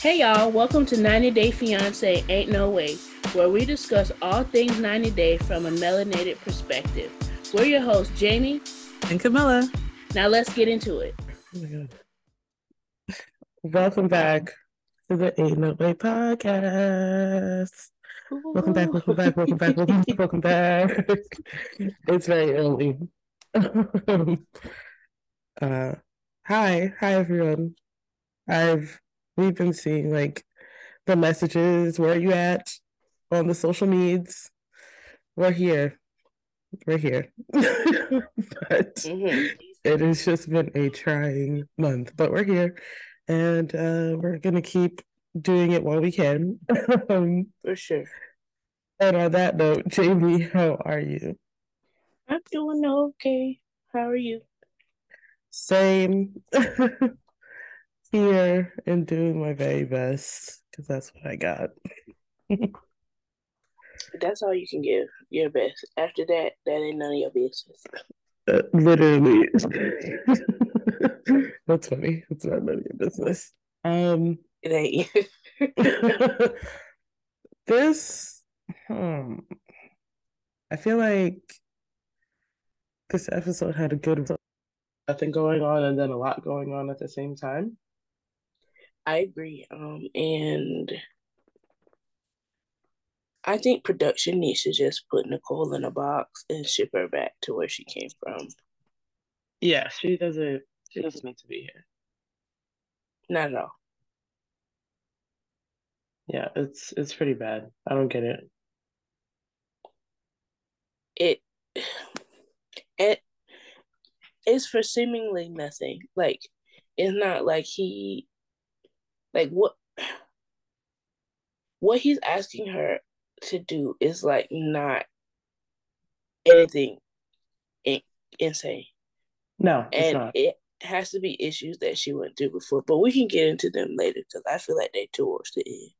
Hey y'all, welcome to 90 Day Fiance Ain't No Way, where we discuss all things 90 Day from a melanated perspective. We're your hosts, Jamie and Kamillah. Now let's get into it. Oh my God. Welcome back to the Ain't No Way podcast. Welcome back, welcome back, welcome back, welcome back, welcome back. it's very early. uh, hi, hi everyone. I've we've been seeing like the messages. Where are you at on the social medias? We're here. We're here. but mm-hmm. it has just been a trying month, but we're here and uh, we're gonna keep doing it while we can. um, For sure. And on that note, Jamie, how are you? I'm doing okay. How are you? Same. Here and doing my very best because that's what I got. that's all you can give your best. After that, that ain't none of your business. Uh, literally. that's funny. It's not none of your business. Um, it ain't. this, hmm, I feel like this episode had a good nothing going on and then a lot going on at the same time. I agree. Um, and I think production needs to just put Nicole in a box and ship her back to where she came from. Yeah, she doesn't. She doesn't need to be here. Not at all. Yeah, it's it's pretty bad. I don't get it. It it is for seemingly nothing. Like it's not like he like what what he's asking her to do is like not anything in- insane. No, and it has to be issues that she went through before, but we can get into them later because I feel like they towards the end.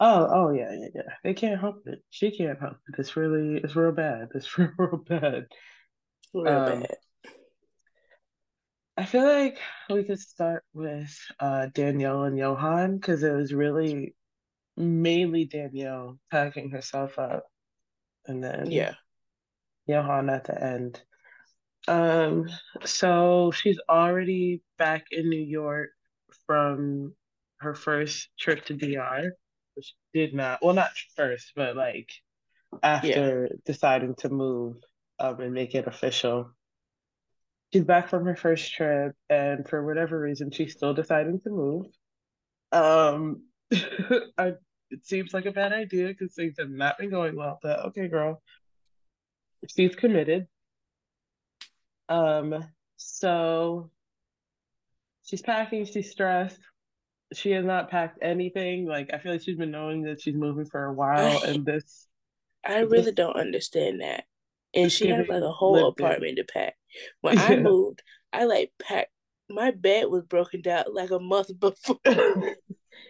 Oh, oh yeah, yeah, yeah. They can't help it. She can't help it. It's really, it's real bad. It's real, real bad. Real um, bad. I feel like we could start with uh, Danielle and Yohan because it was really mainly Danielle packing herself up, and then yeah, Yohan at the end. Um, so she's already back in New York from her first trip to DR, which did not well not first, but like after yeah. deciding to move um and make it official she's back from her first trip, and for whatever reason, she's still deciding to move. Um, I, it seems like a bad idea because things have not been going well. But okay, girl, she's committed. Um, so she's packing. She's stressed. She has not packed anything. Like I feel like she's been knowing that she's moving for a while, and this. I really this, don't understand that. And she has like a whole apartment in. to pack. When yeah. I moved, I like packed my bed was broken down like a month before.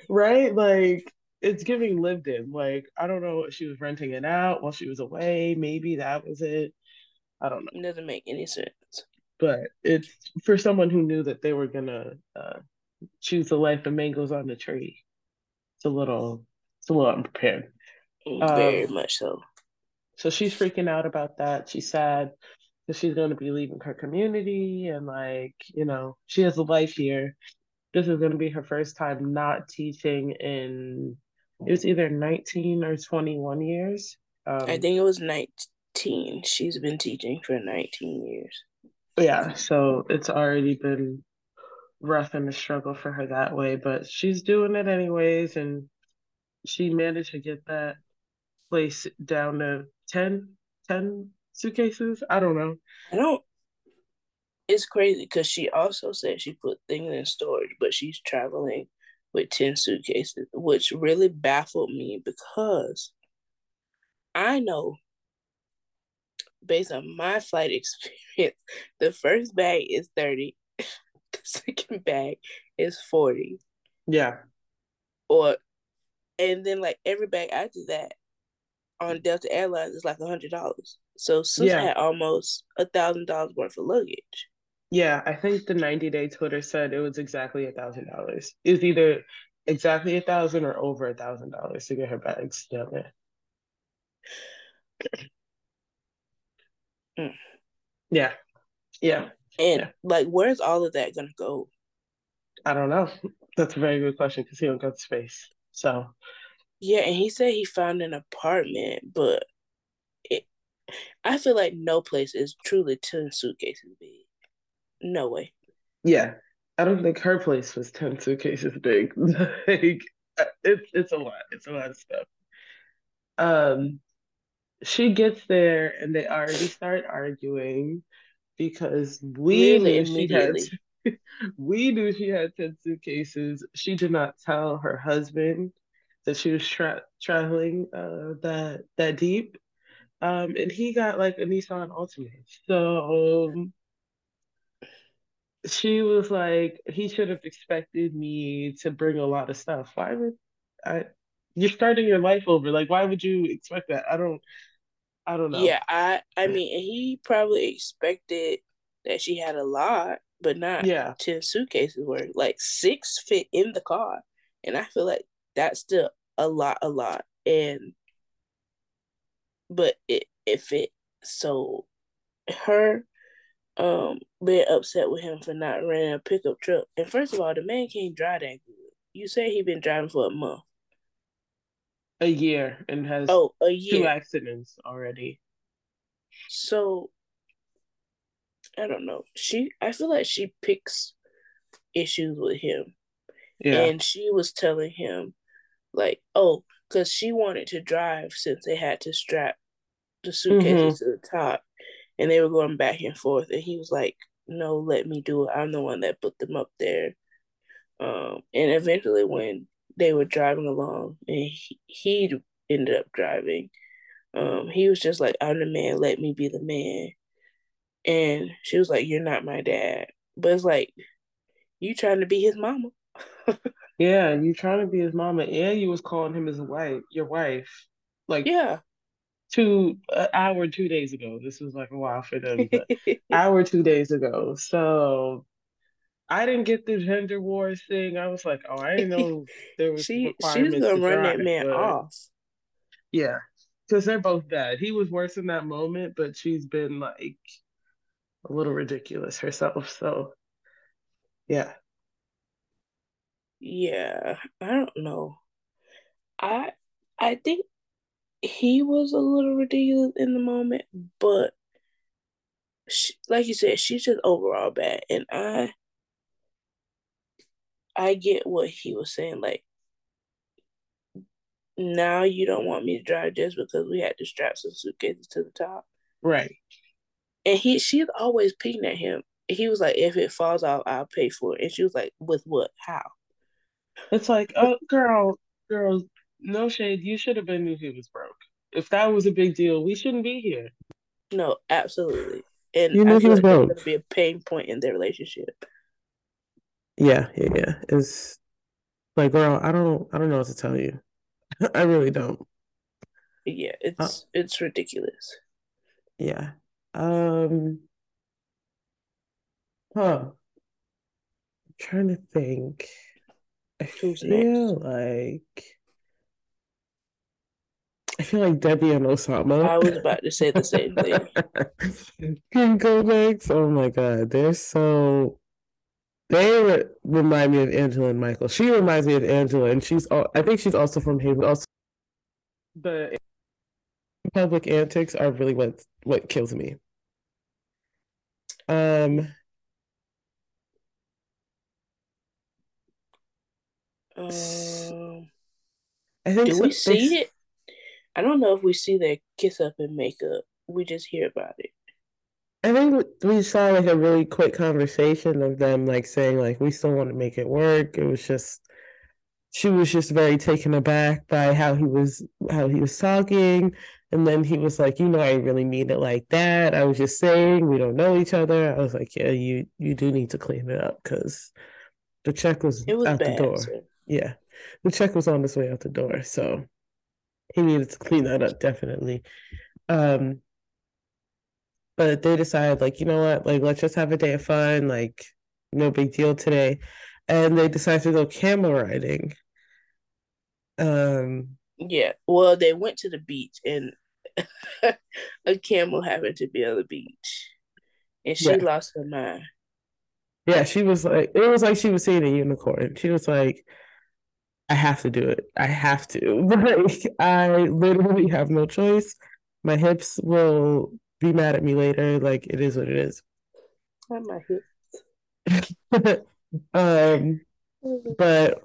right? Like it's giving lived in. Like I don't know what she was renting it out while she was away. Maybe that was it. I don't know. It doesn't make any sense. But it's for someone who knew that they were gonna uh, choose the life of mangoes on the tree. It's a little, it's a little unprepared. Very um, much so. So she's freaking out about that. She's sad because she's going to be leaving her community and like you know she has a life here. This is going to be her first time not teaching in it was either 19 or 21 years. Um, i think it was 19 she's been teaching for 19 years. Yeah so it's already been rough and a struggle for her that way but she's doing it anyways and she managed to get that place down to 10 10 suitcases. I don't know. I don't. It's crazy because she also said she put things in storage, but she's traveling with 10 suitcases, which really baffled me because I know based on my flight experience, the first bag is 30, the second bag is 40. Yeah. Or and then like every bag after that on Delta Airlines is like a hundred dollars. So Sus yeah. had almost a thousand dollars worth of luggage. Yeah, I think the 90 day Twitter said it was exactly a thousand dollars. It was either exactly a thousand or over a thousand dollars to get her bags together. Mm. Yeah. Yeah. And yeah. like where's all of that gonna go? I don't know. That's a very good question because he don't got space. So Yeah, and he said he found an apartment, but I feel like no place is truly ten suitcases big. No way. Yeah. I don't think her place was ten suitcases big. like it's it's a lot. It's a lot of stuff. Um she gets there and they already start arguing because we knew she had we knew she had 10 suitcases. She did not tell her husband that she was tra- traveling uh, that that deep. Um, and he got like a Nissan Altima. So um, she was like, he should have expected me to bring a lot of stuff. Why would I? You're starting your life over. Like, why would you expect that? I don't. I don't know. Yeah, I I mean, he probably expected that she had a lot, but not yeah. 10 suitcases worth. Like six fit in the car. And I feel like that's still a lot, a lot. And but it if it so her um being upset with him for not renting a pickup truck. And first of all, the man can't drive that good. You say he been driving for a month. A year and has oh a year. two accidents already. So I don't know. She I feel like she picks issues with him. Yeah. And she was telling him like, oh, because she wanted to drive since they had to strap the suitcases mm-hmm. to the top and they were going back and forth and he was like, No, let me do it. I'm the one that put them up there. Um and eventually when they were driving along and he, he ended up driving, um, he was just like, I'm the man, let me be the man. And she was like, You're not my dad. But it's like, you trying to be his mama. yeah, you trying to be his mama, and you was calling him his wife, your wife. Like yeah. Two an hour two days ago. This was like a while for them, but hour two days ago. So I didn't get the gender wars thing. I was like, oh, I didn't know there was she. She's gonna run drive, that man off. Yeah, because they're both bad. He was worse in that moment, but she's been like a little ridiculous herself. So, yeah. Yeah, I don't know. I I think he was a little ridiculous in the moment, but she, like you said, she's just overall bad, and I I get what he was saying. Like now you don't want me to drive just because we had to strap some suitcases to the top, right? And he she's always picking at him. He was like, if it falls off, I'll pay for it. And she was like, with what? How? It's like, oh, girl, girl, no shade. You should have been knew he was broke. If that was a big deal, we shouldn't be here. No, absolutely. And you knew I he was like broke. Going to be a pain point in their relationship. Yeah, yeah, yeah. It's like, girl, I don't, I don't know what to tell you. I really don't. Yeah, it's uh, it's ridiculous. Yeah. Um. Huh. I'm trying to think. I feel like I feel like Debbie and Oussama. I was about to say the same thing. Can go next. Oh my god, they're so. They re- remind me of Angela and Michael. She reminds me of Angela, and she's. All, I think she's also from Haven. Also, the public antics are really what what kills me. Um. Um, I think do so, we see it? I don't know if we see their kiss up and makeup. We just hear about it. I think we saw like a really quick conversation of them like saying like we still want to make it work. It was just she was just very taken aback by how he was how he was talking. And then he was like, you know, I really mean it like that. I was just saying we don't know each other. I was like, yeah, you you do need to clean it up because the check was, was out bad, the door. So. Yeah, the check was on his way out the door. So he needed to clean that up definitely. Um, but they decided like, you know what, like let's just have a day of fun, like no big deal today. And they decided to go camel riding. Um, yeah. Well, they went to the beach and a camel happened to be on the beach, and she yeah. lost her mind. Yeah, she was like, it was like she was seeing a unicorn. She was like, I have to do it. I have to. Like, I literally have no choice. My hips will be mad at me later. Like, it is what it is. Not my hips. um, but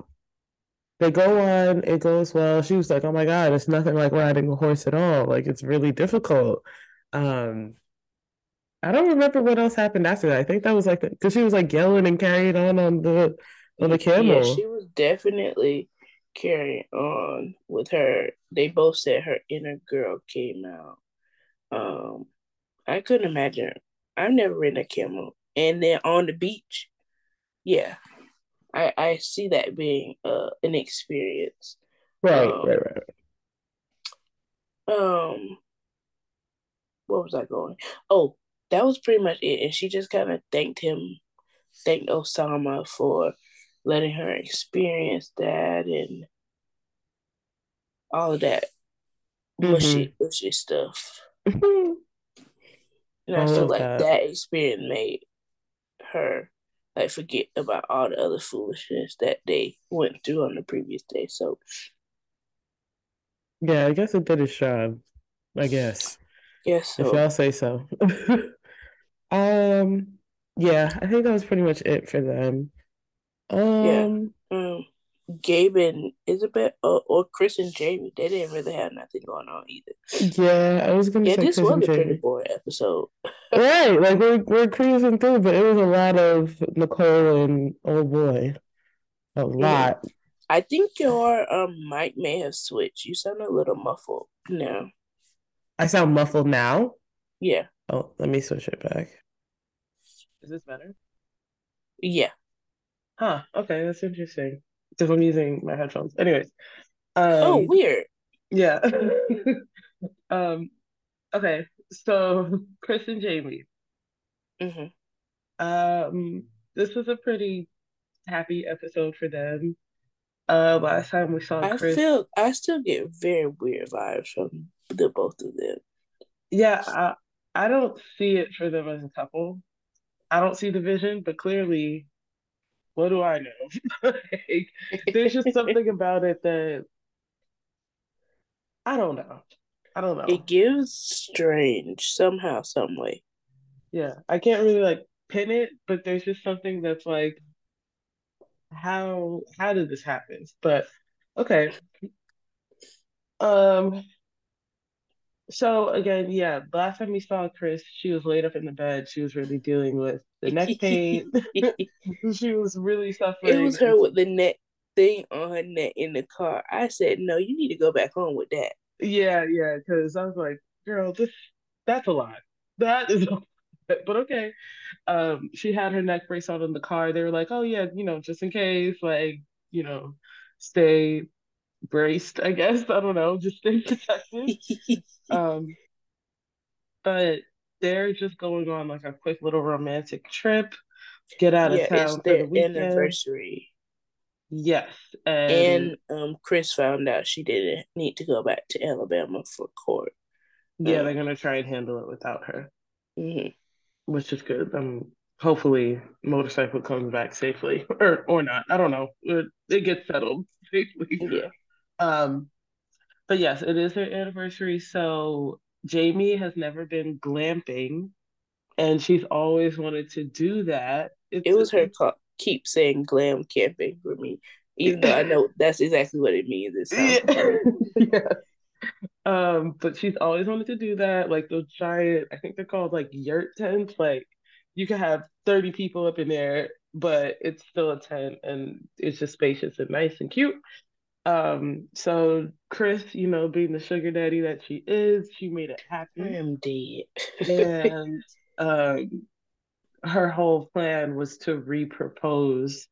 they go on, it goes well. She was like, Oh my God, it's nothing like riding a horse at all. Like, it's really difficult. Um, I don't remember what else happened after that. I think that was like because she was like yelling and carrying on on the on the camel. Yeah, she was definitely carrying on with her. They both said her inner girl came out. Um, I couldn't imagine. I've never ridden a camel, and then on the beach, yeah, I I see that being uh an experience. Right, um, right, right. Um, what was I going? Oh, that was pretty much it. And she just kind of thanked him, thanked Oussama for letting her experience that and all of that mushy, mm-hmm. mushy stuff. and I feel like that. that experience made her like forget about all the other foolishness that they went through on the previous day. So yeah, I guess it did its job. I guess. Yes, so. if y'all say so. um, yeah, I think that was pretty much it for them. Um, yeah. Um, Gabe and Isabel, or, or Chris and Jamie, they didn't really have nothing going on either. Yeah, I was gonna say. yeah, say this Chris was and a Jamie. pretty boring episode. right, like we're we're cruising through, but it was a lot of Nicole and oh boy, a lot. I think your um mic may have switched. You sound a little muffled now. I sound muffled now. Yeah. Oh, let me switch it back. Is this better? Yeah. Huh. Okay, that's interesting. Because I'm using my headphones. Anyways. Um, oh, weird. Yeah. um. Okay. So Chris and Jamie. Mm-hmm. Um. This was a pretty happy episode for them. Uh, last time we saw I Chris, feel I still get very weird vibes from the both of them. Yeah, I, I don't see it for them as a couple. I don't see the vision, but clearly, what do I know? like, there's just something about it that I don't know. I don't know. It gives strange somehow, some way. Yeah, I can't really like pin it, but there's just something that's like how how did this happen? But okay. Um so again, yeah, last time we saw Chris, she was laid up in the bed. She was really dealing with the neck pain. she was really suffering. It was her with the neck thing on her neck in the car. I said, "No, you need to go back home with that." Yeah, yeah, because I was like, "Girl, this that's a lot. That is a lot. But okay." Um, she had her neck brace on in the car. They were like, "Oh yeah, you know, just in case, like, you know, stay braced. I guess I don't know, just stay protected." um, but they're just going on like a quick little romantic trip. Get out yeah, of town it's for their the weekend. anniversary. Yes, and, and um, Chris found out she didn't need to go back to Alabama for court. Yeah, um, they're gonna try and handle it without her, mm-hmm. which is good. Um, hopefully, motorcycle comes back safely, or or not. I don't know. It, it gets settled safely. Yeah. Um, but yes, it is her anniversary. So Jamie has never been glamping, and she's always wanted to do that. It's, it was her call, keep saying glam camping for me, even though I know that's exactly what it means. It yeah. yeah. Um, but she's always wanted to do that. Like those giant, I think they're called like yurt tents. Like you can have 30 people up in there, but it's still a tent and it's just spacious and nice and cute. Um, so Chris, you know, being the sugar daddy that she is, she made it happen. I am dead. and um her whole plan was to repropose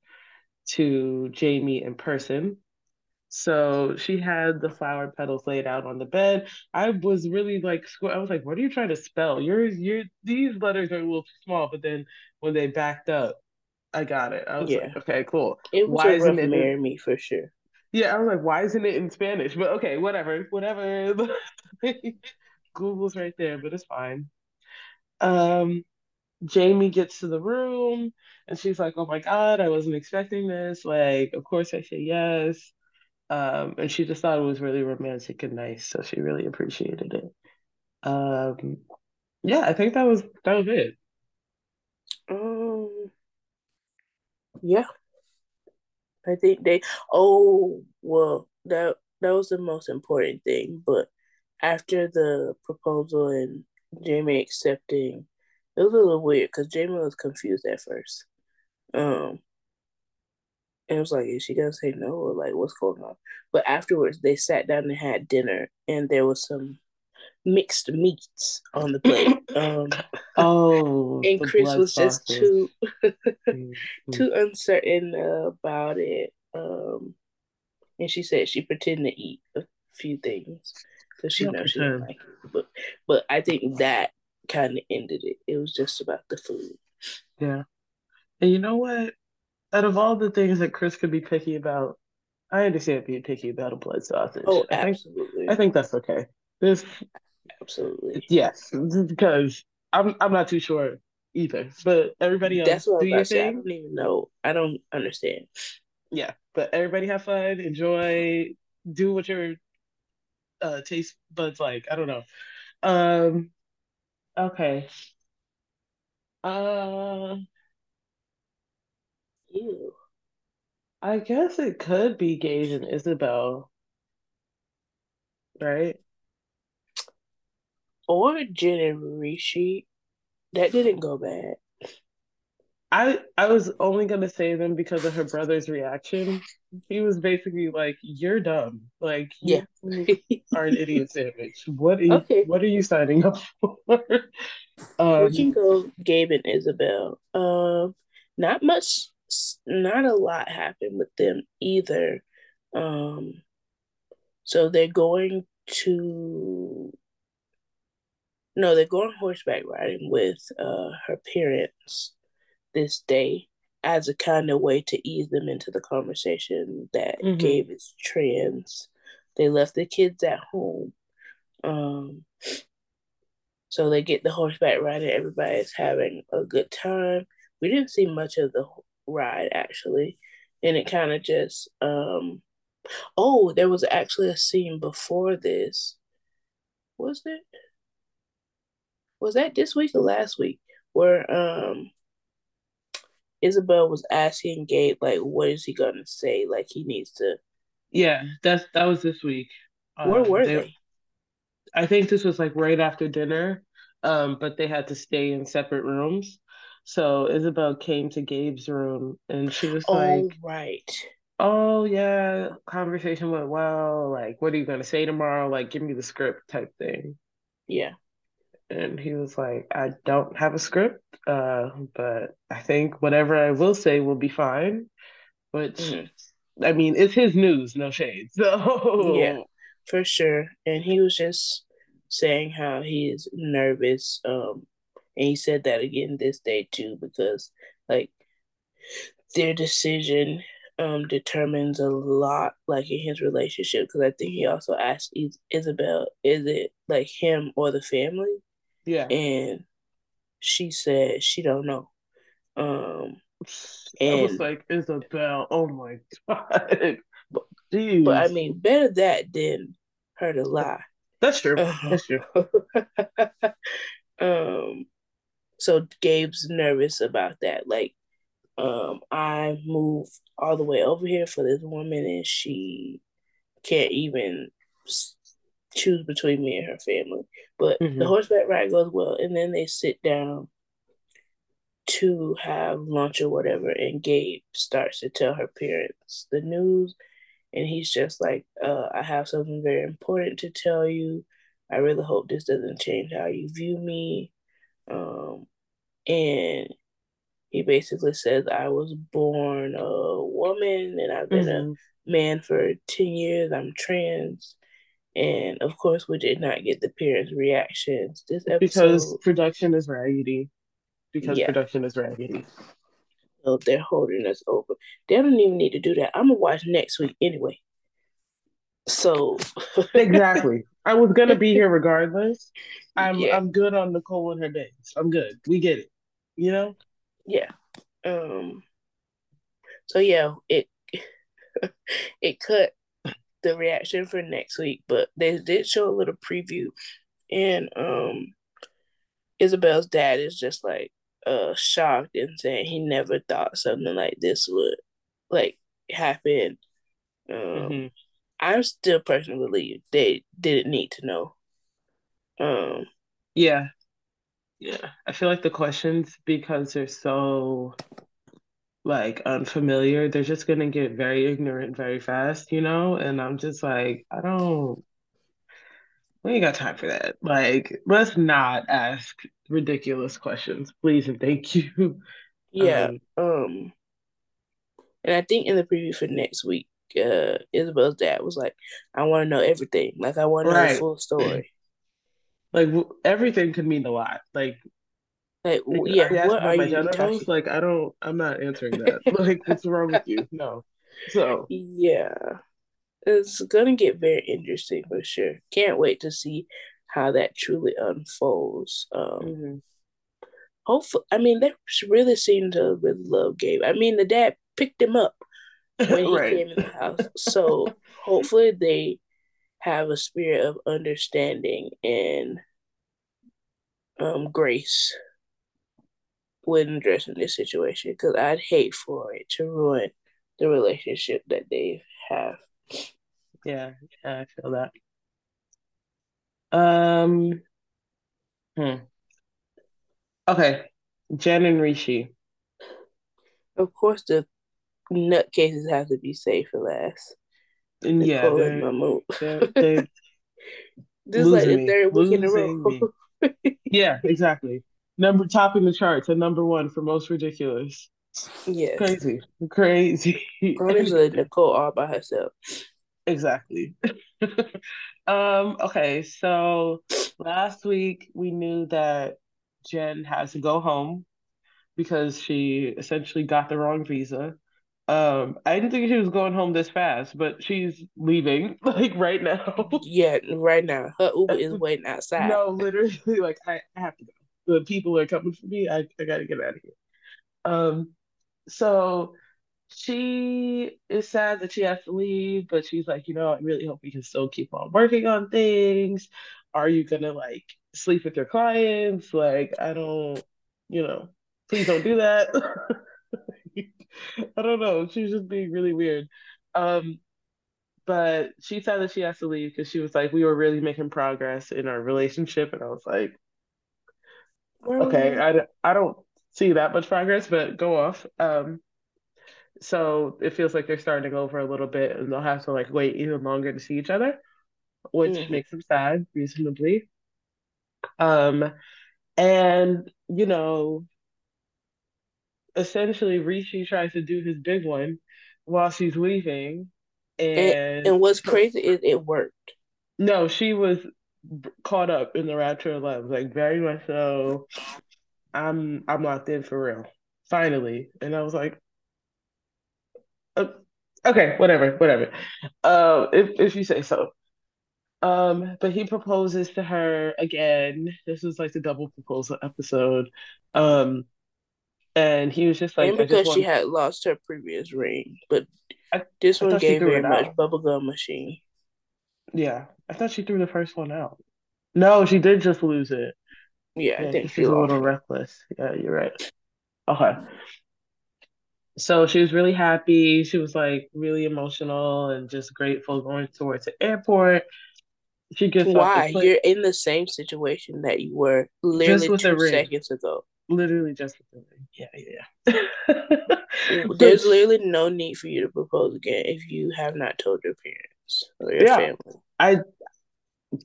to Jamie in person. So she had the flower petals laid out on the bed. I was really like, I was like, what are you trying to spell? Yours, your these letters are a little too small. But then when they backed up, I got it. I was yeah. like, okay, cool. It was Why a rough marry me for sure. Yeah, I was like, why isn't it in Spanish? But okay, whatever, whatever. Google's right there, but it's fine. Um, Jamie gets to the room and she's like, "Oh my God, I wasn't expecting this. Like, of course I say yes." Um, and she just thought it was really romantic and nice, so she really appreciated it. Um, yeah, I think that was that was it. Um, yeah, I think they. Oh well, that that was the most important thing. But after the proposal and Jamie accepting, it was a little weird because Jamie was confused at first. Um, and it was like, is she gonna say no or like what's going on? But afterwards, they sat down and had dinner, and there was some mixed meats on the plate. Um, oh, and Chris was just too mm-hmm. too uncertain about it. Um, and she said she pretended to eat a few things because she knows she didn't like it. But but I think that kind of ended it. It was just about the food. Yeah, and you know what? Out of all the things that Chris could be picky about, I understand being picky about a blood sausage. Oh, absolutely. I think, I think that's okay. There's absolutely yes, because I'm I'm not too sure either. But everybody else, that's what do your thing. I don't even know. I don't understand. Yeah, but everybody have fun, enjoy, do what your uh, taste buds like. I don't know. Um, okay. Uh, ew. I guess it could be Gage and Isabel, right? Or Jen and Rishi. That didn't go bad. I I was only gonna say them because of her brother's reaction. He was basically like, "You're dumb. Like, you yeah. are an idiot sandwich. What are you, okay. What are you signing up for?" um, we can go Gabe and Isabel. Um, not much, not a lot happened with them either. Um, so they're going to no, they're going horseback riding with uh, her parents this day as a kind of way to ease them into the conversation that mm-hmm. Gabe is trans. They left the kids at home. Um, so they get the horseback riding. Everybody's having a good time. We didn't see much of the ride actually, and it kind of just um, oh, there was actually a scene before this. Was it? Was that this week or last week where um Isabel was asking Gabe like what is he gonna say? Like he needs to Yeah, that's that was this week. Where um, were they, they? I think this was like right after dinner. Um, but they had to stay in separate rooms. So Isabel came to Gabe's room and she was oh, like right. Oh yeah, conversation went well. Like, what are you gonna say tomorrow? Like, give me the script type thing. Yeah and he was like, I don't have a script, uh, but I think whatever I will say will be fine. Which, mm-hmm. I mean, it's his news, no shade. So yeah, for sure. And he was just saying how he is nervous. Um, and he said that again this day too, because like their decision um determines a lot like in his relationship because i think he also asked isabel is it like him or the family yeah. And she said she don't know. Um and I was like, Isabel, oh my god. But, Jeez. but I mean better that than her to lie. That's true. Uh-huh. That's true. um so Gabe's nervous about that. Like, um, I moved all the way over here for this woman and she can't even choose between me and her family. But mm-hmm. the horseback ride goes well, and then they sit down to have lunch or whatever, and Gabe starts to tell her parents the news, and he's just like, uh, "I have something very important to tell you. I really hope this doesn't change how you view me." Um, and he basically says, "I was born a woman, and I've been mm-hmm. a man for ten years. I'm trans." And of course, we did not get the parents' reactions this episode because production is raggedy. Because yeah. production is raggedy. So they're holding us over. They don't even need to do that. I'm gonna watch next week anyway. So exactly. I was gonna be here regardless. I'm yeah. I'm good on Nicole and her days. I'm good. We get it. You know? Yeah. Um so yeah, it it cut the reaction for next week, but they did show a little preview and um Isabel's dad is just like uh shocked and saying he never thought something like this would like happen. Um mm-hmm. I'm still personally believe they didn't need to know. Um Yeah. Yeah. I feel like the questions because they're so like unfamiliar, they're just gonna get very ignorant very fast, you know? And I'm just like, I don't we ain't got time for that. Like, let's not ask ridiculous questions, please and thank you. Yeah. Um, um and I think in the preview for next week, uh Isabel's dad was like, I want to know everything. Like I want to know the full story. Like everything could mean a lot. Like like, like yeah, what are my you genitals? Like I don't I'm not answering that. like what's wrong with you? No. So Yeah it's gonna get very interesting for sure. Can't wait to see how that truly unfolds. Um, mm-hmm. Hopefully, I mean, they really seem to really love Gabe. I mean, the dad picked him up when he right. came in the house, so hopefully they have a spirit of understanding and um, grace when addressing this situation. Because I'd hate for it to ruin the relationship that they have. Yeah, I feel that. Um, hmm. Okay, Jen and Rishi. Of course, the nutcases have to be safe for last. And yeah, they're, they're, they're this is like the third week in a row. yeah, exactly. Number topping the charts, a number one for most ridiculous. Yeah, crazy, crazy. Honestly, Nicole all by herself. Exactly. um, okay, so last week we knew that Jen has to go home because she essentially got the wrong visa. Um, I didn't think she was going home this fast, but she's leaving like right now. yeah, right now. Her Uber is waiting outside. No, literally, like I, I have to go. The people are coming for me. I, I gotta get out of here. Um, so she is sad that she has to leave, but she's like, you know, I really hope we can still keep on working on things. Are you gonna like sleep with your clients? Like, I don't, you know, please don't do that. I don't know. She's just being really weird. Um, but she said that she has to leave because she was like, we were really making progress in our relationship, and I was like, okay, I, I don't see that much progress, but go off. Um, so it feels like they're starting to go over a little bit and they'll have to like wait even longer to see each other, which mm. makes them sad, reasonably. Um, and you know, essentially Rishi tries to do his big one while she's leaving. And, and, and what's crazy is it worked. No, she was caught up in the rapture of love, like very much so. I'm I'm locked in for real. Finally. And I was like, uh, okay, whatever, whatever. Uh, if if you say so. Um, but he proposes to her again. This was like the double proposal episode. Um, and he was just like, and because she had lost her previous ring, but I, this one gave very much bubblegum machine. Yeah, I thought she threw the first one out. No, she did just lose it. Yeah, yeah I think she's a little reckless. Yeah, you're right. Okay so she was really happy. She was like really emotional and just grateful going towards the airport. She gets why you're in the same situation that you were literally two seconds ago. Literally just with the ring. Yeah, yeah. There's literally no need for you to propose again if you have not told your parents or your yeah, family. I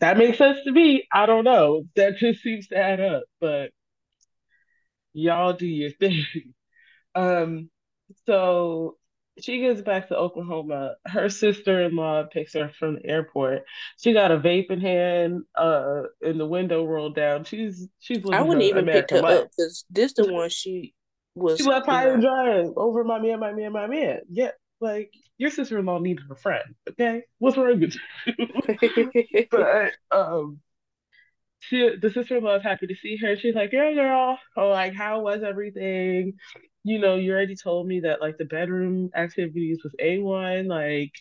that makes sense to me. I don't know. That just seems to add up, but y'all do your thing. Um, so she gets back to Oklahoma. Her sister in law picks her from the airport. She got a vape in hand, uh, in the window rolled down. She's she's. I wouldn't even pick her life. up because this the one she was. She left high and dry over my man, my man, my man. Yeah, like your sister in law needs her friend. Okay, what's wrong with you? but um, she the sister in law is happy to see her. She's like, "Yeah, girl. Oh, like how was everything? You know, you already told me that like the bedroom activities was a one. Like,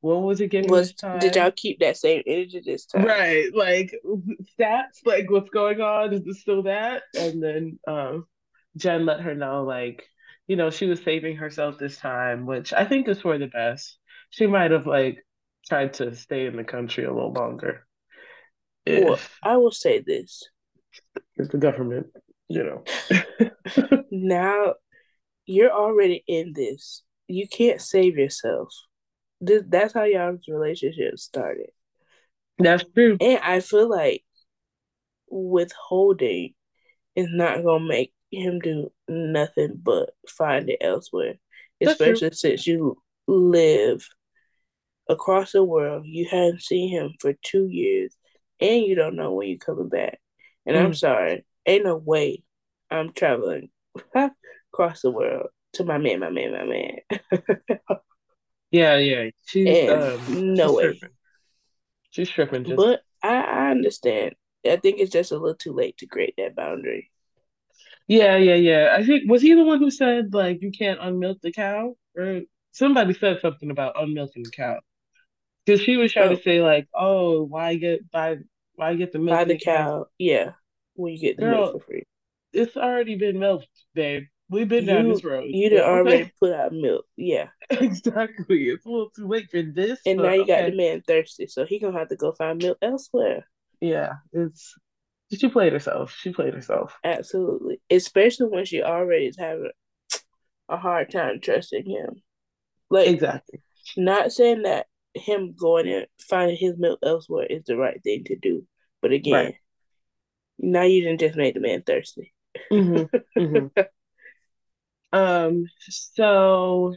what was it giving was this time? did y'all keep that same energy this time? Right, like stats, like what's going on? Is it still that? And then um, Jen let her know, like, you know, she was saving herself this time, which I think is for the best. She might have like tried to stay in the country a little longer. Well, I will say this. if the government, you know. Now you're already in this. You can't save yourself. This, that's how y'all's relationship started. That's true. And I feel like withholding is not gonna make him do nothing but find it elsewhere. That's true. Especially since you live across the world, you haven't seen him for two years, and you don't know when you're coming back. And I'm Mm. sorry, ain't no way I'm traveling across the world to my man, my man, my man. Yeah, yeah. She's um no she's way. tripping. She's tripping just But I, I understand. I think it's just a little too late to create that boundary. Yeah, yeah, yeah. I think was he the one who said like you can't unmilk the cow? Or somebody said something about unmilking the cow. Because she was trying to Oh, say like, oh, why get buy why get the milk buy the the cow? cow, yeah, when you get the milk Girl, for free. it's already been milked, babe. We've been down this road. you But already okay. put out milk, yeah. Exactly. It's a little too late for this, And now you got the man thirsty, so he gonna have to go find milk elsewhere. Yeah, it's she played herself. She played herself. Absolutely. Especially when she already is having a hard time trusting him. Like, Exactly. not saying that him going and finding his milk elsewhere is the right thing to do. But Right. again, now you didn't just make the man thirsty. hmm hmm Um, so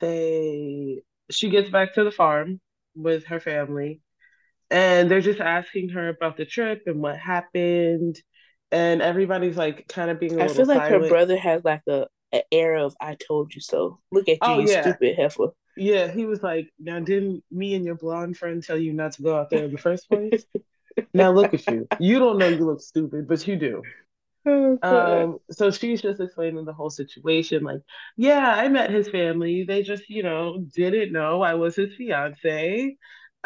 they she gets back to the farm with her family and they're just asking her about the trip and what happened and everybody's like kind of being a I feel like her brother has like a, a air of I told you so. Look at you, Oh you yeah. stupid heifer. Yeah, he was like, now didn't me and your blonde friend tell you not to go out there in the first place? Now look at you. You don't know you look stupid, but you do. Oh, Um, so she's just explaining the whole situation, like, yeah, I met his family. They just, you know, didn't know I was his fiance.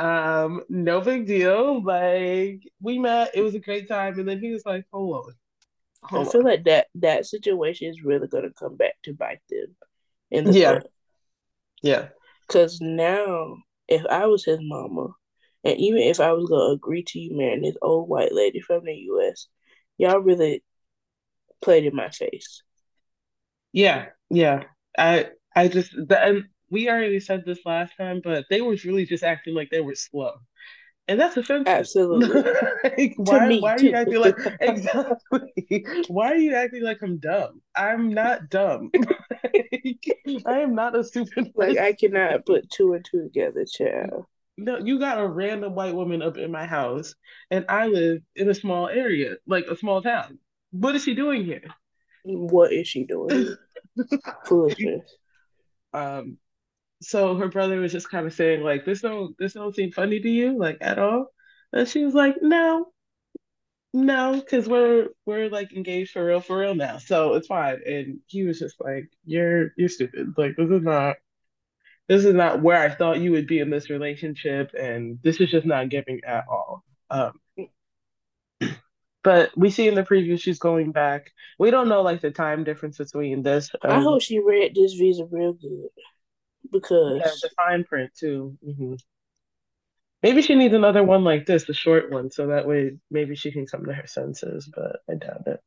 Um, no big deal. Like, we met, it was a great time. And then he was like, hold on, I hold feel on. like that that situation is really gonna come back to bite them in the Yeah, butt. yeah, Cause now, if I was his mama, and even if I was gonna agree to you marrying this old white lady from the U.S., y'all really played in my face. yeah, yeah. I I just the, and we already said this last time, but they was really just acting like they were slow. And that's offensive. Absolutely. Like, why me why are you acting like exactly? Why are you acting like I'm dumb? I'm not dumb. Like, I am not a stupid like person. I cannot put two and two together, child. No, you got a random white woman up in my house, and I live in a small area, like a small town. What is she doing here? What is she doing? Foolishness. Um, so her brother was just kind of saying like, "This don't this don't seem funny to you, like at all?" And she was like, "No, no, because we're we're like engaged for real, for real now, so it's fine." And he was just like, "You're you're stupid. Like this is not this is not where I thought you would be in this relationship, and this is just not giving at all." Um, but we see in the preview she's going back. We don't know like the time difference between this. I Um, hope she read this visa real good yeah, because the fine print too. hmm Maybe she needs another one like this, the short one, so that way maybe she can come to her senses, but I doubt it.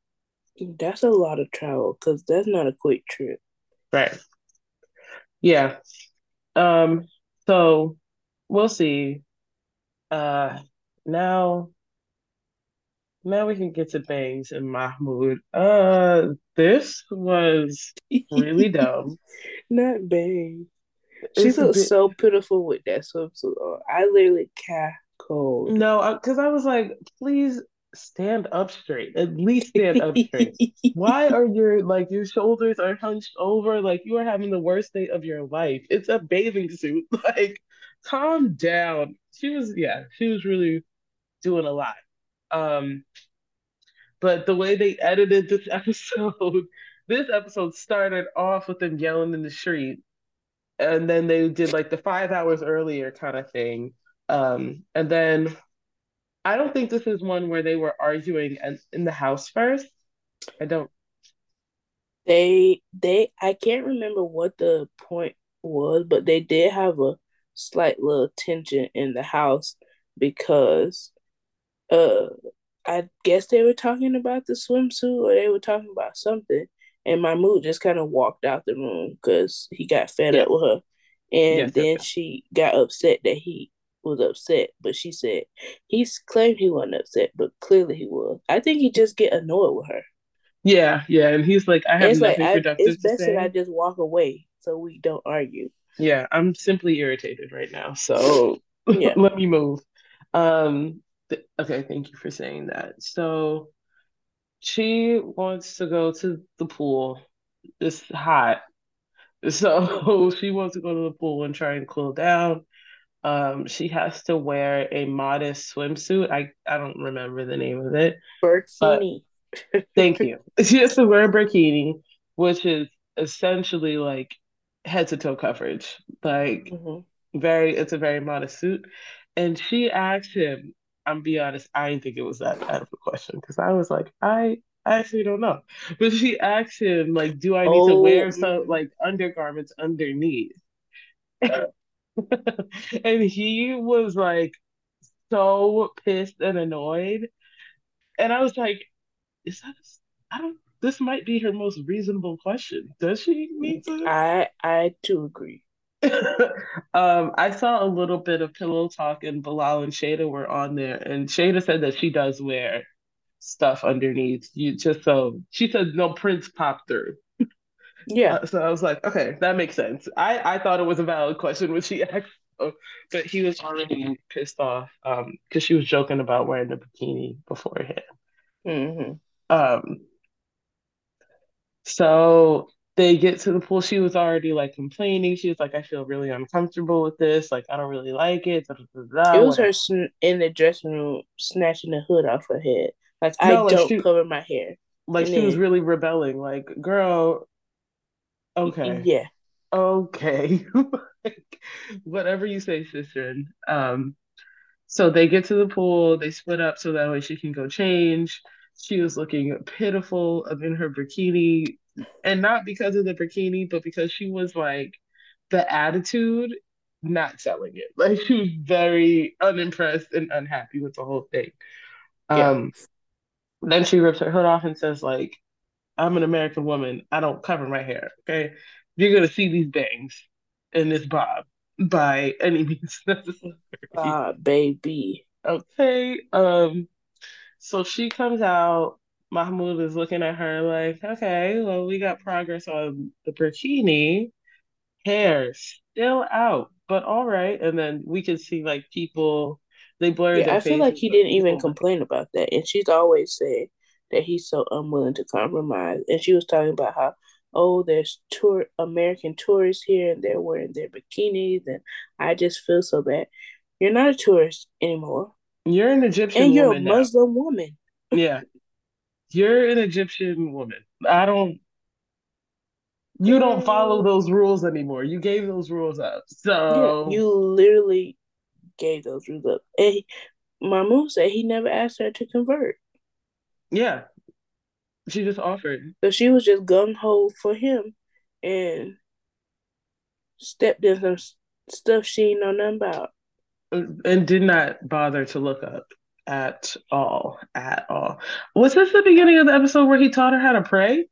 that's a lot of travel because that's not a quick trip. Right. Yeah. Um, so we'll see. Uh now now we can get to Bangs and Mahmoud. Uh this was really dumb. Not bad. She It's looks bit so pitiful with that swimsuit on. I literally cackled. no, because I was like, please stand up straight. At least stand up straight. Why are your like your shoulders are hunched over? Like you are having the worst day of your life. It's a bathing suit. Like, calm down. She was yeah, she was really doing a lot. Um, but the way they edited this episode, this episode started off with them yelling in the street, and then they did like the five hours earlier kind of thing. Um, and then I don't think this is one where they were arguing and in the house first. I don't. They they I can't remember what the point was, but they did have a slight little tension in the house because uh I guess they were talking about the swimsuit or they were talking about something. And Mahmoud just kind of walked out the room because he got fed up with her. And yes, then she got upset that he was upset, but she said he's claimed he wasn't upset, but clearly he was. I think he just get annoyed with her. Yeah, yeah, and he's like, I have it's nothing like, productive I, It's best that I just walk away so we don't argue. Yeah, I'm simply irritated right now, so yeah. let me move. Um, th- okay, thank you for saying that. So she wants to go to the pool. It's hot, so she wants to go to the pool and try and cool down. Um, she has to wear a modest swimsuit. I, I don't remember the name of it. Burkini. thank you. She has to wear a burkini, which is essentially like head to toe coverage. Like mm-hmm. very, it's a very modest suit. And she asked him, I'm be honest, I didn't think it was that kind of a question because I was like, I I actually don't know. But she asked him, like, do I need oh, to wear some like undergarments underneath? and he was like so pissed and annoyed. And I was like, is that I don't this might be her most reasonable question. Does she need to I I do agree. Um, I saw a little bit of pillow talk and Bilal and Shaeeda were on there, and Shaeeda said that she does wear stuff underneath. You just so she said no prints pop through. Yeah. Uh, so I was like, okay, that makes sense. I, I thought it was a valid question when she asked, but he was already pissed off um because she was joking about wearing the bikini beforehand. Mm-hmm. Um. So they get to the pool. She was already like complaining. She was like, I feel really uncomfortable with this. Like, I don't really like it. Da, da, da, it was her sn- in the dressing room snatching the hood off her head. Like, no, I like don't she, cover my hair. Like, and she then, was really rebelling. Like, girl, Okay. Yeah. Okay. Whatever you say, sister. Um, so they get to the pool, they split up so that way she can go change. She was looking pitiful in her bikini, and not because of the bikini, but because she was like the attitude not selling it. Like she was very unimpressed and unhappy with the whole thing. Um then she rips her hood off and says like I'm an American woman. I don't cover my hair. Okay. You're gonna see these bangs in this bob by any means necessary. Ah, baby. Okay. Um, so she comes out. Mahmoud is looking at her like, okay, well, we got progress on the bikini. Hair still out, but all right. And then we can see like people they blur. Yeah, I feel like he didn't even complain about that, and she's always said that he's so unwilling to compromise. And she was talking about how, oh, there's tour American tourists here and they're wearing their bikinis, and I just feel so bad. You're not a tourist anymore. You're an Egyptian woman. and you're a Muslim now. woman. Yeah. You're an Egyptian woman. I don't you don't follow mm. those rules anymore. You gave those rules up. So yeah, you literally gave those rules up. And Mahmoud said he never asked her to convert. Yeah. She just offered. So she was just gung ho for him and stepped in some stuff she didn't know nothing about. And did not bother to look up at all. At all. Was this the beginning of the episode where he taught her how to pray?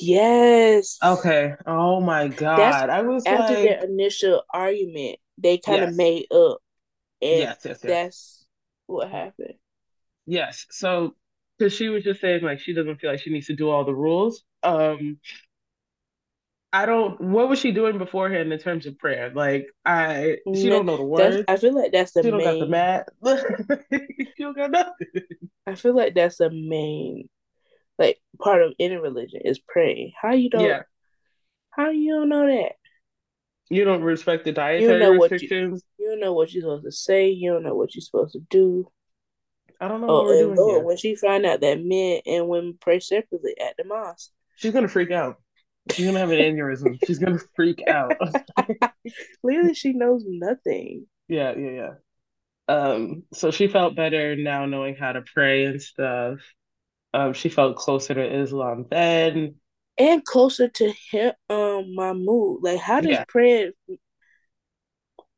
Yes. Okay. Oh my god. That's I was after like... their initial argument, they kind of yes. made up. And yes, yes, yes. That's what happened. Yes. So because she was just saying like she doesn't feel like she needs to do all the rules. Um, I don't. What was she doing beforehand in terms of prayer? Like I, she don't know the words. I feel like that's the she main. don't got the she don't got nothing. I feel like that's the main like part of any religion is praying. How you don't yeah. how you don't know that? You don't respect the dietary you know restrictions. You, you don't know what you're supposed to say. You don't know what you're supposed to do. I don't know oh, what we're doing Lord, here. When she find out that men and women pray separately at the mosque, she's gonna freak out. She's gonna have an aneurysm. She's gonna freak out. Clearly, she knows nothing. Yeah, yeah, yeah. Um, so she felt better now knowing how to pray and stuff. Um, she felt closer to Islam then. And closer to him, um, Mahmoud. Like, how does yeah. prayer?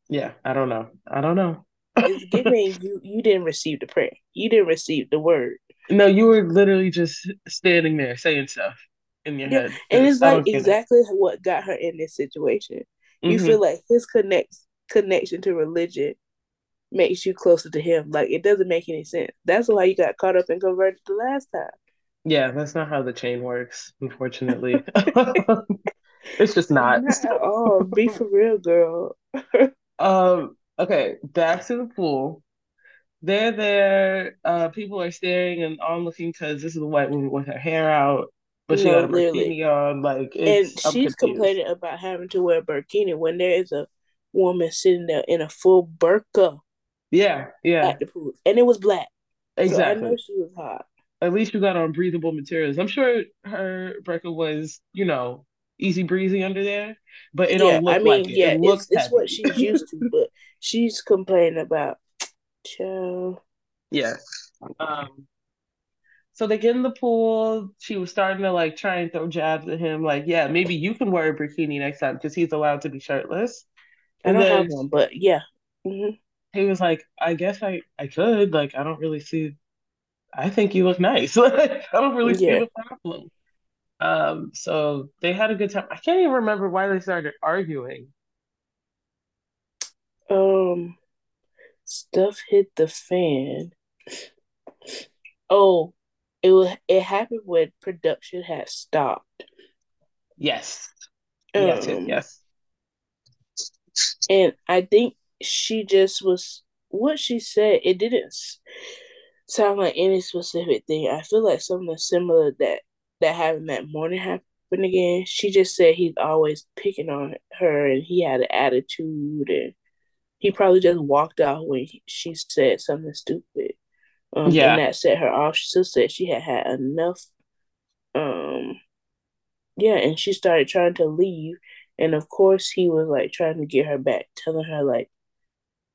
Yeah, I don't know. I don't know. it's giving you. You didn't receive the prayer. You didn't receive the word. No, you were literally just standing there saying stuff in your yeah. head. And it's like exactly what got her in this situation. You mm-hmm. feel like his connect connection to religion makes you closer to him. Like it doesn't make any sense. That's why you got caught up and converted the last time. Yeah, that's not how the chain works, unfortunately. it's just not. Not at all. Be for real, girl. um, okay, back to the pool. They're there. Uh, people are staring and onlooking because this is a white woman with her hair out, but she no, got a bikini on. Like, and she's complaining about having to wear a bikini when there is a woman sitting there in a full burqa. Yeah, yeah. At the pool, and it was black. Exactly. So I know she was hot. At least you got on breathable materials. I'm sure her burqa was, you know, easy breezy under there, but it yeah, don't look I mean, like it. Yeah, it it's, it's what she's used to, but she's complaining about. Chill. Yeah. Um. So they get in the pool. She was starting to like try and throw jabs at him, like, yeah, maybe you can wear a bikini next time because he's allowed to be shirtless. And I don't then, have one, but yeah. Mm-hmm he was like, I guess I, I could. Like, I don't really see. I think you look nice. I don't really yeah. see the problem. Um, so they had a good time. I can't even remember why they started arguing. Um, stuff hit the fan. Oh, it was. It happened when production had stopped. Yes. Um, yes. Yes. And I think she just was what she said. It didn't sound like any specific thing. I feel like something similar that that happened that morning happened again. She just said he's always picking on her and he had an attitude and he probably just walked out when he, she said something stupid. Um, yeah. And that set her off. She still said she had had enough. Um, yeah, and she started trying to leave. And of course, he was like trying to get her back, telling her like,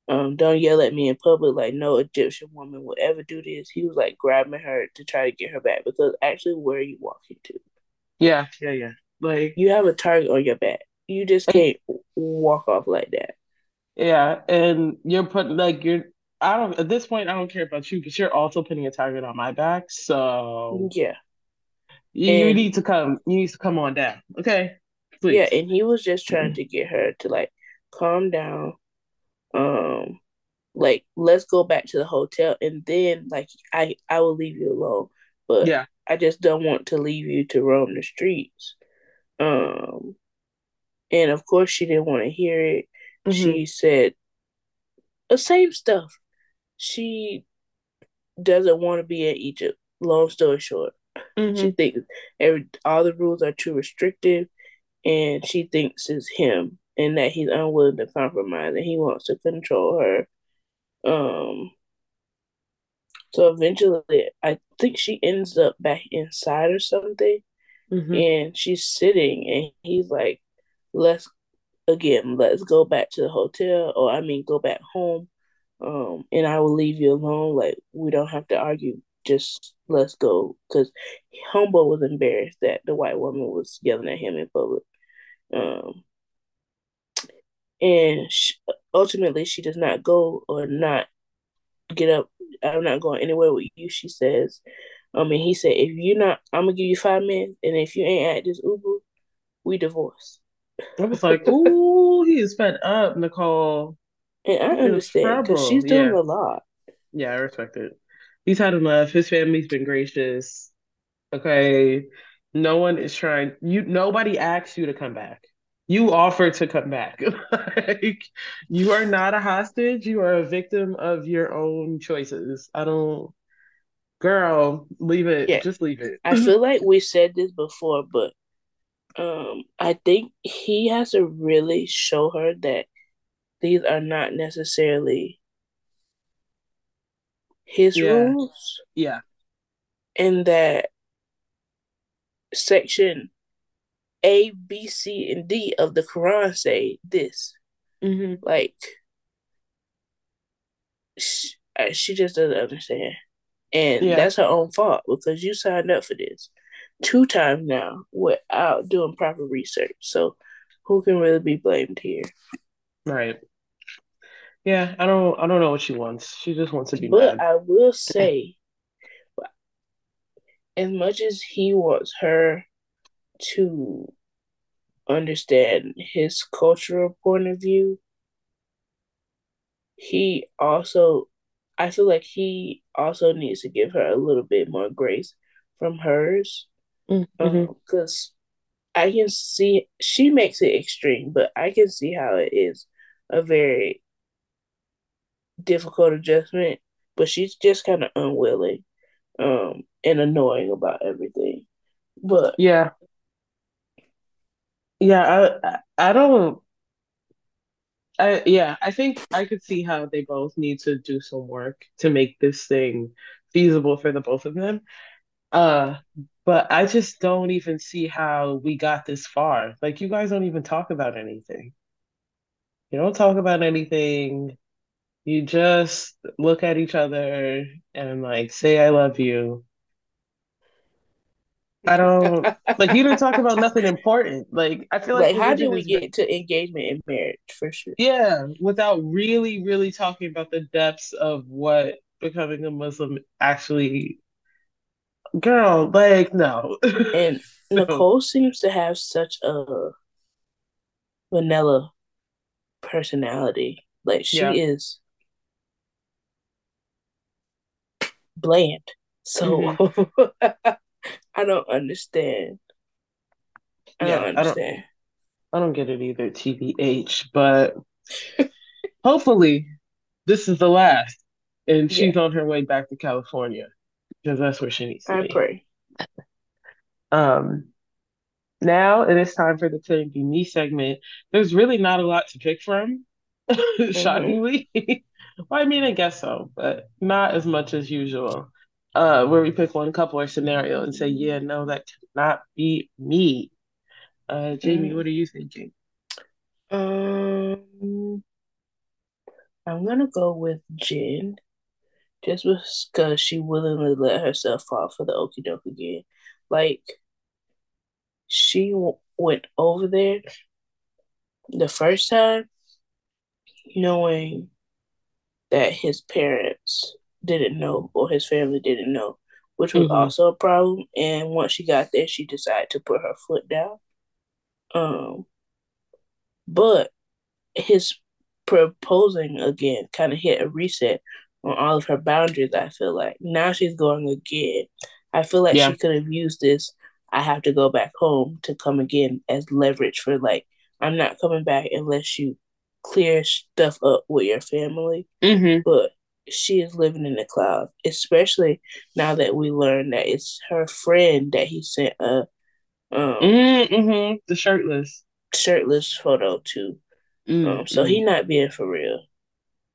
um, don't yell at me in public like no Egyptian woman would ever do this. He was like grabbing her to try to get her back because actually where are you walking to? Yeah, yeah, yeah. Like you have a target on your back. You just can't walk off like that. Yeah, and you're putting like you're I don't at this point I don't care about you, but you're also putting a target on my back. So Yeah. You, and, you need to come you need to come on down. Okay. Please. Yeah, and he was just trying to get her to like calm down um like let's go back to the hotel and then like I I will leave you alone. But yeah, I just don't want to leave you to roam the streets. Um and of course she didn't want to hear it. Mm-hmm. She said the same stuff. She doesn't want to be in Egypt. Long story short. Mm-hmm. She thinks every all the rules are too restrictive and she thinks it's him and that he's unwilling to compromise and he wants to control her. Um so eventually I think she ends up back inside or something. Mm-hmm. And she's sitting and he's like, Let's again, let's go back to the hotel or I mean go back home. Um and I will leave you alone. Like we don't have to argue. Just let's go. Cause Humble was embarrassed that the white woman was yelling at him in public. Um and she, ultimately she does not go or not get up. I'm not going anywhere with you. She says, I mean, he said, if you're not, I'm gonna give you five minutes, and if you ain't at this Uber, we divorce. I was like, ooh, he is fed up, Nicole. And I understand because she's doing yeah. a lot. Yeah, I respect it. He's had enough. His family's been gracious. Okay, no one is trying. You nobody asks you to come back you offer to come back. like you are not a hostage. You are a victim of your own choices. I don't Girl, leave it. Yeah. Just leave it. I feel like we said this before, but um I think he has to really show her that these are not necessarily his yeah. rules. Yeah. In that section A, B, C, and D of the Quran say this. Mm-hmm. Like, she, she just doesn't understand. And yeah. that's her own fault because you signed up for this two times now without doing proper research. So, who can really be blamed here? Right. Yeah, I don't I don't know what she wants. She just wants to be But mad. I will say as much as he wants her to understand his cultural point of view, he also I feel like he also needs to give her a little bit more grace from hers. Because mm-hmm. um, I can see she makes it extreme, but I can see how it is a very difficult adjustment, but she's just kind of unwilling um, and annoying about everything. But yeah, yeah, I I don't. I yeah, I think I could see how they both need to do some work to make this thing feasible for the both of them. Uh, but I just don't even see how we got this far. Like you guys don't even talk about anything. You don't talk about anything you just look at each other and like say I love you. I don't like you didn't talk about nothing important. Like I feel like, like how do we get to engagement in marriage for sure? Yeah, without really, really talking about the depths of what becoming a Muslim actually girl, like no. And. Nicole seems to have such a vanilla personality. Like she yeah. is bland. So mm-hmm. I don't understand. I yeah, don't understand. I don't, I don't get it either, TBH, but hopefully this is the last. And she's yeah. on her way back to California because that's where she needs to I be. pray. Um, now it is time for the Be Me segment. There's really not a lot to pick from, mm-hmm. shockingly. Well, I mean, I guess so, but not as much as usual. Uh, where we pick one couple or scenario and say, yeah, no, that cannot be me. Uh, Jamie, mm. what are you thinking? Um, I'm gonna go with Jen, just because she willingly let herself fall for the okey doke again. Like, she w- went over there the first time, knowing that his parents didn't know or his family didn't know, which was mm-hmm. also a problem. And once she got there, she decided to put her foot down. Um, but his proposing again kind of hit a reset on all of her boundaries. I feel like now she's going again. I feel like yeah. she could have used this. I have to go back home to come again as leverage for like I'm not coming back unless you clear stuff up with your family. Mm-hmm. But she is living in the cloud, especially now that we learn that it's her friend that he sent a um, mm-hmm. the shirtless shirtless photo to. Mm-hmm. Um, so he not being for real.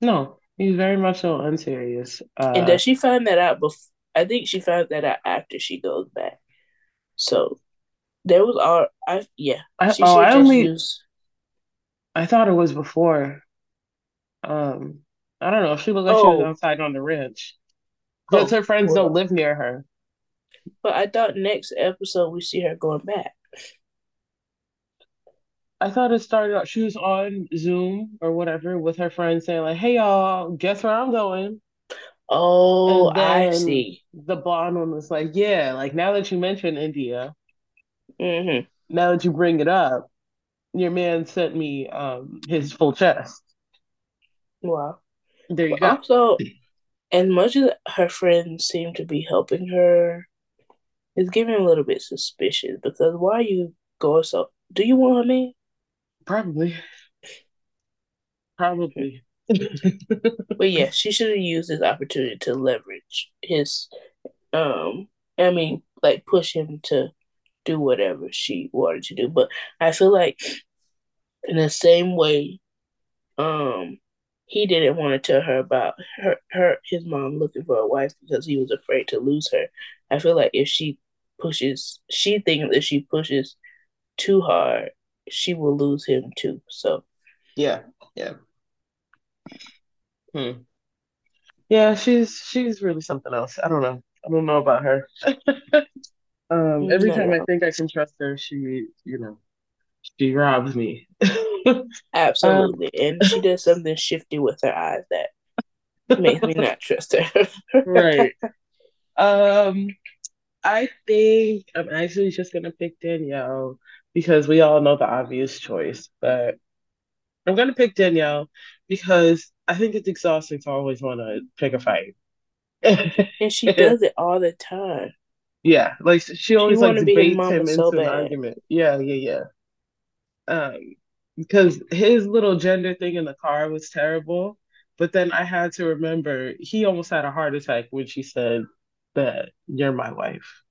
No, he's very much so unserious. Uh, and does she find that out before? I think she found that out after she goes back. So there was all I yeah. I, oh, I only I thought it was before. Um, I don't know. She looked like oh. she was oh. outside on the ranch. Because oh, her friends well. don't live near her. But I thought next episode we see her going back. I thought it started out. She was on Zoom or whatever with her friends saying like, "Hey y'all, guess where I'm going." Oh, I see. The blonde one was like, "Yeah, like now that you mention India, mm-hmm. now that you bring it up, your man sent me um his full chest." Wow. There you but go. Also, as much as her friends seem to be helping her, it's giving a little bit suspicious because why are you going so? Do you want her man? Probably. Probably. but yeah, she should have used this opportunity to leverage his um I mean like push him to do whatever she wanted to do. But I feel like in the same way, um, he didn't want to tell her about her her his mom looking for a wife because he was afraid to lose her. I feel like if she pushes, she thinks if she pushes too hard, she will lose him too. So, yeah, yeah. Hmm. Yeah, she's she's really something else. I don't know. I don't know about her. um, every no, time I think I can trust her, she, you know, she robs me. Absolutely, um, and she does something shifty with her eyes that makes me not trust her. right. Um, I think I'm actually just gonna pick Danielle because we all know the obvious choice, but I'm gonna pick Danielle because I think it's exhausting to always want to pick a fight. and she does it all the time. Yeah, like she always she like debates him so into bad. an argument. Yeah, yeah, yeah. Um, because his little gender thing in the car was terrible, but then I had to remember he almost had a heart attack when she said that you're my wife.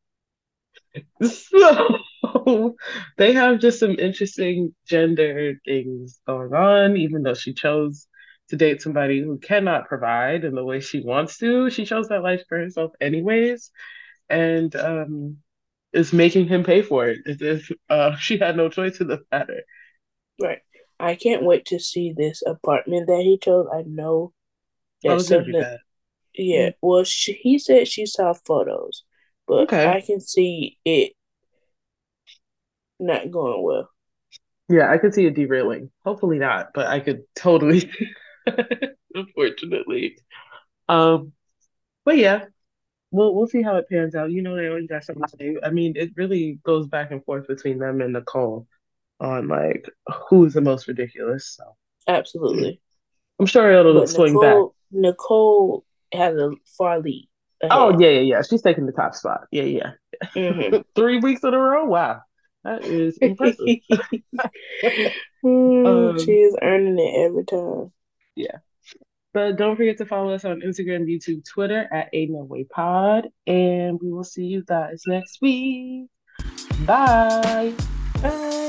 So they have just some interesting gender things going on, even though she chose to date somebody who cannot provide in the way she wants to. She chose that life for herself anyways, and um, is making him pay for it as if uh, she had no choice in the matter. Right. I can't wait to see this apartment that he chose. I know that's something. Yeah. Mm-hmm. Well, she, he said she saw photos, but okay. I can see it not going well. Yeah, I could see it derailing. Hopefully not, but I could totally unfortunately. Um, but yeah, we'll we'll see how it pans out. You know, they always got something to say. I mean, it really goes back and forth between them and Nicole on like who's the most ridiculous. So absolutely, I'm sure it'll but swing Nicole, back. Nicole has a far lead. Ahead. Oh yeah, yeah, yeah. She's taking the top spot. Yeah, yeah. Mm-hmm. Three weeks in a row. Wow, that is impressive. um, she is earning it every time. Yeah. But don't forget to follow us on Instagram, YouTube, Twitter at Ain't No Way Pod. And we will see you guys next week. Bye. Bye.